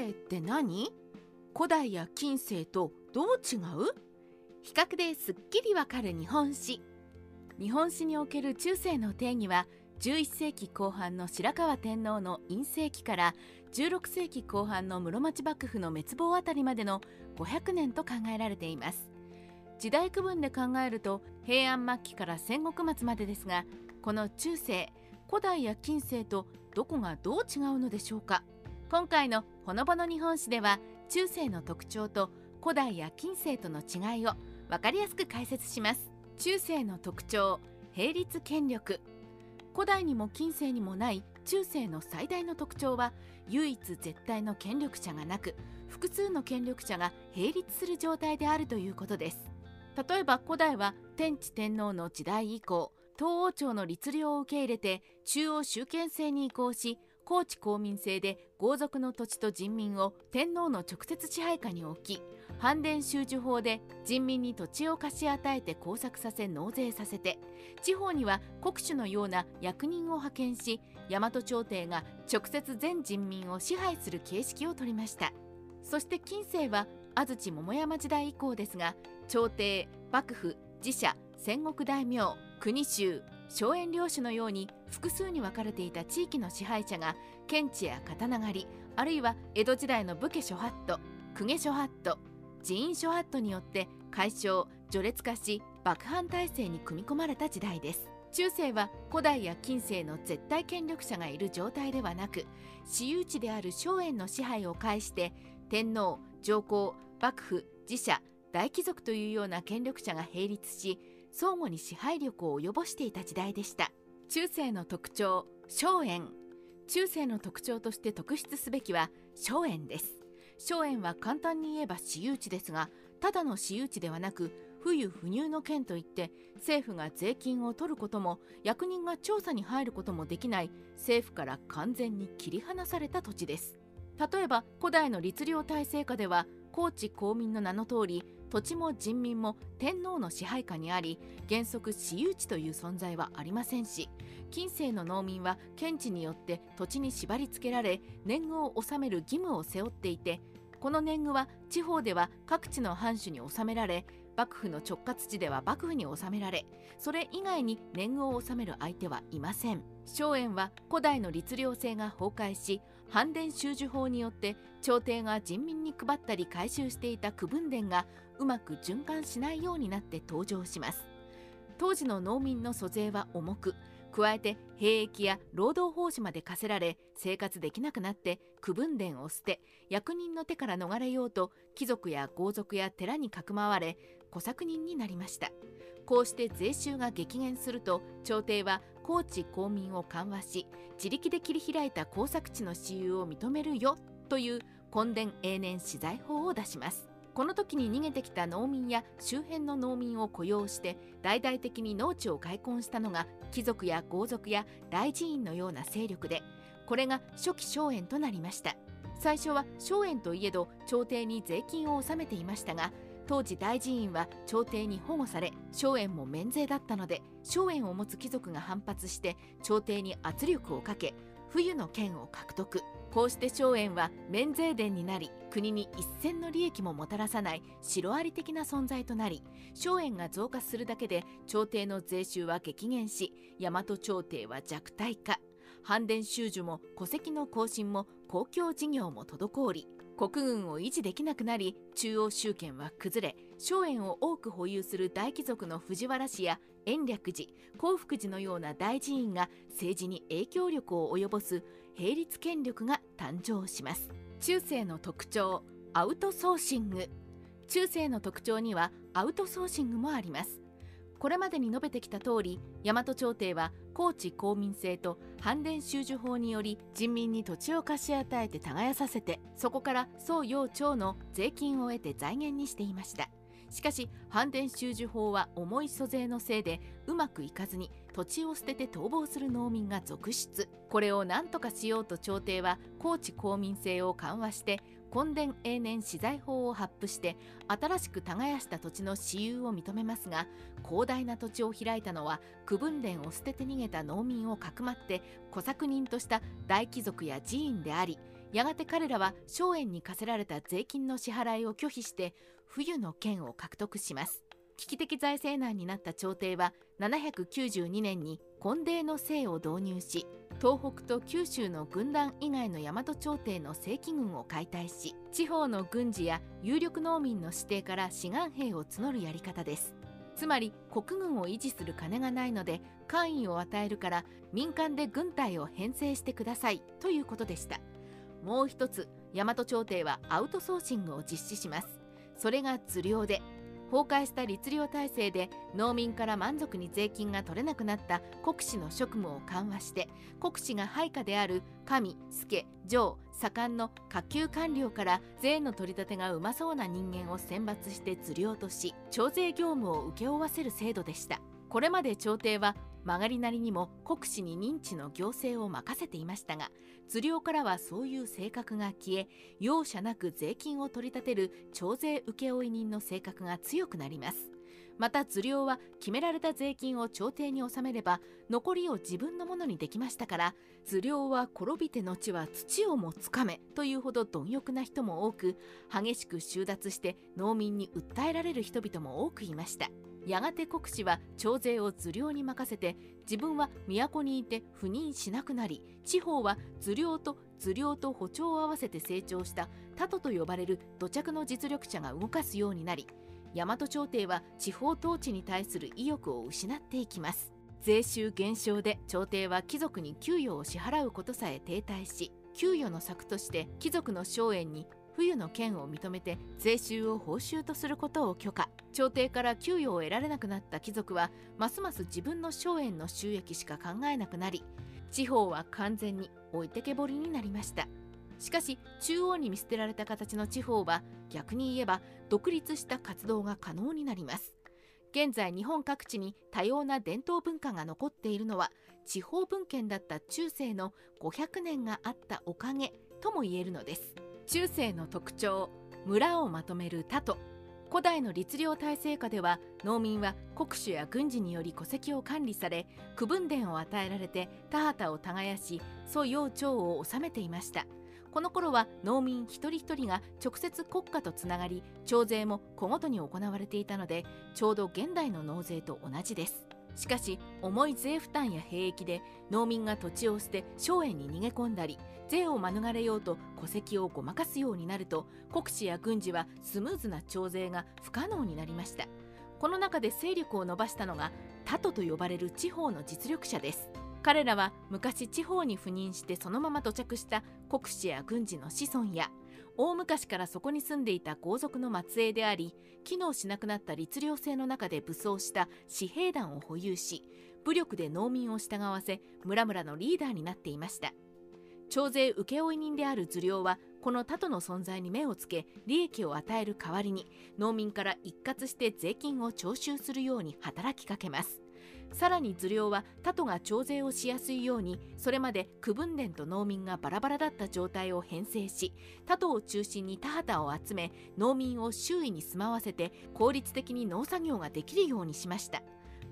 世って何？古代や近世とどう違う？比較ですっきりわかる日本史。日本史における中世の定義は11世紀後半の白河天皇の院政期から16世紀後半の室町幕府の滅亡あたりまでの500年と考えられています。時代区分で考えると平安末期から戦国末までですがこの中世古代や近世とどこがどう違うのでしょうか？今回のほのぼの日本史では中世の特徴と古代や近世との違いを分かりやすく解説します。中世の特徴並立権力。古代にも近世にもない中世の最大の特徴は唯一絶対の権力者がなく複数の権力者が並立する状態であるということです。例えば古代は天智天皇の時代以降東王朝の律令を受け入れて中央集権制に移行し高知公民制で豪族の土地と人民を天皇の直接支配下に置き反伝収受法で人民に土地を貸し与えて耕作させ納税させて地方には国主のような役人を派遣し大和朝廷が直接全人民を支配する形式をとりました。そして近世は安土桃山時代以降ですが朝廷幕府自社戦国大名国衆荘園領主のように複数に分かれていた地域の支配者が検地や刀狩りあるいは江戸時代の武家諸法度公家諸法度寺院諸法度によって解消序列化し幕藩体制に組み込まれた時代です。中世は古代や近世の絶対権力者がいる状態ではなく私有地である荘園の支配を介して天皇上皇幕府自社大貴族というような権力者が並立し相互に支配力を及ぼしていた時代でした。中世の特徴荘園。中世の特徴として特筆すべきは荘園です。荘園は簡単に言えば私有地ですがただの私有地ではなく不輸不入の権といって政府が税金を取ることも役人が調査に入ることもできない政府から完全に切り離された土地です。例えば古代の律令体制下では高知公民の名の通り土地も人民も天皇の支配下にあり原則私有地という存在はありませんし近世の農民は検地によって土地に縛り付けられ年貢を納める義務を背負っていてこの年貢は地方では各地の藩主に納められ幕府の直轄地では幕府に納められそれ以外に年貢を納める相手はいません。荘園は古代の律令制が崩壊し反伝収受法によって朝廷が人民に配ったり回収していた区分田がうまく循環しないようになって登場します。当時の農民の租税は重く加えて兵役や労働奉仕まで課せられ生活できなくなって区分田を捨て役人の手から逃れようと貴族や豪族や寺にかくまわれ小作人になりました。こうして税収が激減すると朝廷は高知公民を緩和し自力で切り開いた工作地の私有を認めるよという根伝永年資材法を出します。この時に逃げてきた農民や周辺の農民を雇用して大々的に農地を開墾したのが貴族や豪族や大寺院のような勢力でこれが初期荘園となりました。最初は荘園といえど朝廷に税金を納めていましたが当時大寺院は朝廷に保護され荘園も免税だったので荘園を持つ貴族が反発して朝廷に圧力をかけ冬の剣を獲得。こうして荘園は免税殿になり国に一銭の利益ももたらさないシロアリ的な存在となり荘園が増加するだけで朝廷の税収は激減し大和朝廷は弱体化。反伝収受も戸籍の更新も公共事業も滞り国軍を維持できなくなり中央集権は崩れ荘園を多く保有する大貴族の藤原氏や延暦寺興福寺のような大寺院が政治に影響力を及ぼす並立権力が誕生します。中世の特徴アウトソーシング。中世の特徴にはアウトソーシングもあります。これまでに述べてきた通り大和朝廷は高知公民制と反伝収受法により人民に土地を貸し与えて耕させてそこから宋陽朝の税金を得て財源にしていました。しかし反伝収受法は重い租税のせいでうまくいかずに土地を捨てて逃亡する農民が続出。これを何とかしようと朝廷は高知公民制を緩和して根伝永年資材法を発布して新しく耕した土地の私有を認めますが広大な土地を開いたのは区分田を捨てて逃げた農民をかくまって小作人とした大貴族や寺院でありやがて彼らは荘園に課せられた税金の支払いを拒否して冬の剣を獲得します。危機的財政難になった朝廷は792年に婚礼の制を導入し東北と九州の軍団以外の大和朝廷の正規軍を解体し地方の軍事や有力農民の指定から志願兵を募るやり方です。つまり国軍を維持する金がないので官位を与えるから民間で軍隊を編成してくださいということでした。もう一つ大和朝廷はアウトソーシングを実施します。それが図領で崩壊した律令体制で農民から満足に税金が取れなくなった国司の職務を緩和して国司が配下である神助上左官の下級官僚から税の取り立てがうまそうな人間を選抜して釣り落とし徴税業務を請け負わせる制度でした。これまで朝廷は曲がりなりにも国司に認知の行政を任せていましたが図領からはそういう性格が消え容赦なく税金を取り立てる徴税請負人の性格が強くなります。また図領は決められた税金を朝廷に納めれば残りを自分のものにできましたから図領は転びて後は土をもつかめというほど貪欲な人も多く激しく収奪して農民に訴えられる人々も多くいました。やがて国司は徴税を図領に任せて自分は都にいて赴任しなくなり地方は図領と図領と歩調を合わせて成長したタトと呼ばれる土着の実力者が動かすようになり大和朝廷は地方統治に対する意欲を失っていきます。税収減少で朝廷は貴族に給与を支払うことさえ停滞し給与の策として貴族の荘園に冬の剣を認めて税収を報酬とすることを許可。朝廷から給与を得られなくなった貴族はますます自分の荘園の収益しか考えなくなり地方は完全に置いてけぼりになりました。しかし中央に見捨てられた形の地方は逆に言えば独立した活動が可能になります。現在日本各地に多様な伝統文化が残っているのは地方文献だった中世の500年があったおかげとも言えるのです。中世の特徴村をまとめる他と古代の律令体制下では農民は国主や軍事により戸籍を管理され区分田を与えられて田畑を耕し祖幼鳥を治めていました。この頃は農民一人一人が直接国家とつながり徴税も小ごとに行われていたのでちょうど現代の納税と同じです。しかし重い税負担や兵役で農民が土地を捨て荘園に逃げ込んだり税を免れようと戸籍をごまかすようになると国司や軍事はスムーズな徴税が不可能になりました。この中で勢力を伸ばしたのがタトと呼ばれる地方の実力者です。彼らは昔地方に赴任してそのまま土着した国司や軍事の子孫や大昔からそこに住んでいた豪族の末裔であり機能しなくなった律令制の中で武装した私兵団を保有し武力で農民を従わせ村々のリーダーになっていました。徴税請負人である図領はこの他との存在に目をつけ利益を与える代わりに農民から一括して税金を徴収するように働きかけます。さらに図領は他とが徴税をしやすいようにそれまで区分田と農民がバラバラだった状態を編成し他とを中心に田畑を集め農民を周囲に住まわせて効率的に農作業ができるようにしました。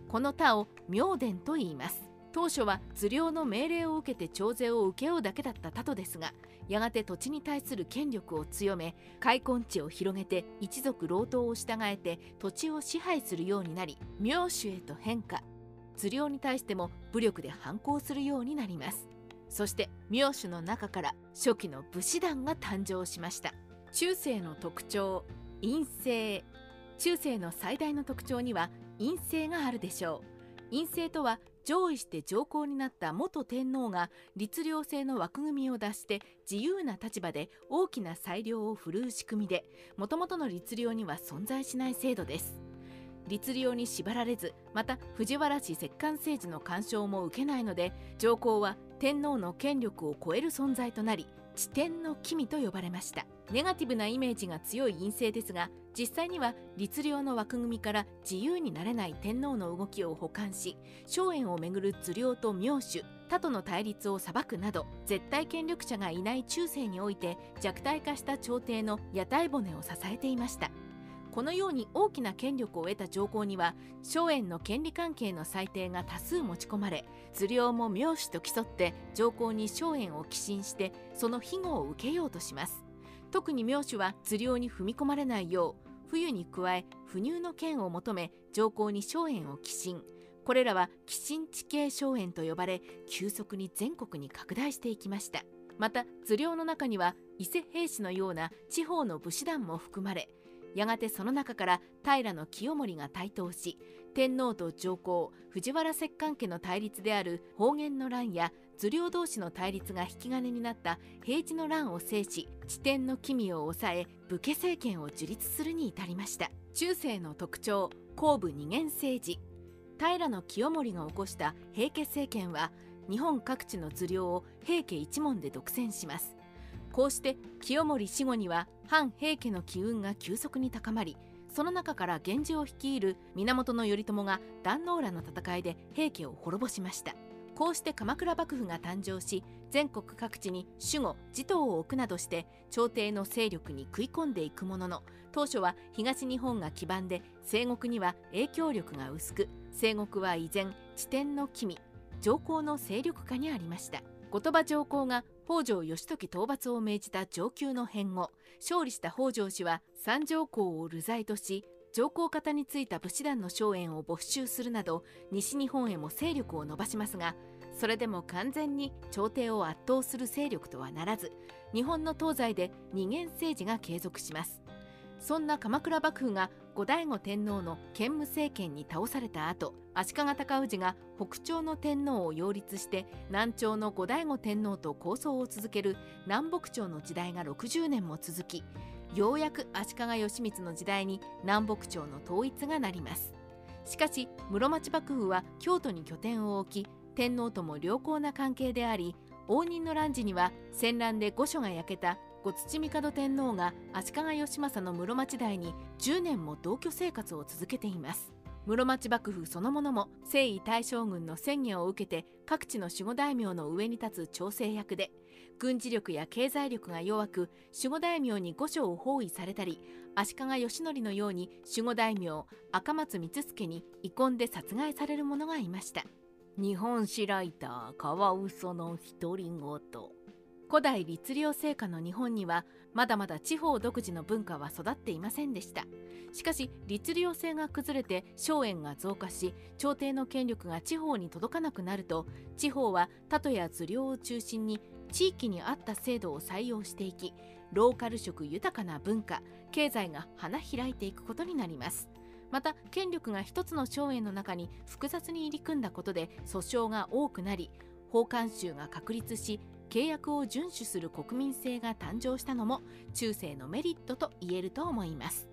この他を明田と言います。当初は図領の命令を受けて徴税を請け負うだけだったタトですがやがて土地に対する権力を強め開墾地を広げて一族老頭を従えて土地を支配するようになり名手へと変化。図領に対しても武力で反抗するようになります。そして名手の中から初期の武士団が誕生しました。中世の特徴陰性。中世の最大の特徴には陰性があるでしょう。陰性とは上位して上皇になった元天皇が律令制の枠組みを出して自由な立場で大きな裁量を振るう仕組みでもともとの律令には存在しない制度です。律令に縛られずまた藤原氏摂関政治の干渉も受けないので上皇は天皇の権力を超える存在となり地天の君と呼ばれました。ネガティブなイメージが強い陰性ですが実際には律令の枠組みから自由になれない天皇の動きを補完し荘園をめぐる図領と名手他との対立を裁くなど絶対権力者がいない中世において弱体化した朝廷の屋台骨を支えていました。このように大きな権力を得た上皇には荘園の権利関係の裁定が多数持ち込まれ頭領も名手と競って上皇に荘園を寄進してその庇護を受けようとします。特に名手は頭領に踏み込まれないよう冬に加え不入の剣を求め上皇に荘園を寄進。これらは寄進地形荘園と呼ばれ急速に全国に拡大していきました。また頭領の中には伊勢兵士のような地方の武士団も含まれやがてその中から平清盛が台頭し天皇と上皇藤原摂関家の対立である方言の乱や頭領同士の対立が引き金になった平治の乱を制し地点の機微を抑え武家政権を樹立するに至りました。中世の特徴後部二元政治。平清盛が起こした平家政権は日本各地の頭領を平家一門で独占します。こうして清盛死後には反平家の機運が急速に高まりその中から源氏を率いる源頼朝が壇ノ浦の戦いで平家を滅ぼしました。こうして鎌倉幕府が誕生し全国各地に守護持統を置くなどして朝廷の勢力に食い込んでいくものの当初は東日本が基盤で西国には影響力が薄く西国は依然地点の君上皇の勢力下にありました。後鳥羽上皇が北条義時討伐を命じた上級の変後勝利した北条氏は三条公を流罪とし上皇方についた武士団の荘園を没収するなど西日本へも勢力を伸ばしますがそれでも完全に朝廷を圧倒する勢力とはならず日本の東西で二元政治が継続します。そんな鎌倉幕府が後醍醐天皇の建武政権に倒された後足利尊氏が北朝の天皇を擁立して南朝の後醍醐天皇と構想を続ける南北朝の時代が60年も続きようやく足利義満の時代に南北朝の統一がなります。しかし室町幕府は京都に拠点を置き天皇とも良好な関係であり応仁の乱時には戦乱で御所が焼けた後土帝天皇が足利義政の室町代に10年も同居生活を続けています。室町幕府そのものも征夷大将軍の宣言を受けて各地の守護大名の上に立つ調整役で軍事力や経済力が弱く守護大名に御所を包囲されたり足利義則のように守護大名赤松光助に遺恨で殺害される者がいました。日本史ライターカワウソの独り言。古代律令制下の日本にはまだまだ地方独自の文化は育っていませんでした。しかし律令制が崩れて荘園が増加し朝廷の権力が地方に届かなくなると地方は里や頭領を中心に地域に合った制度を採用していきローカル色豊かな文化経済が花開いていくことになります。また権力が一つの荘園の中に複雑に入り組んだことで訴訟が多くなり法慣習が確立し契約を遵守する国民性が誕生したのも中世のメリットと言えると思います。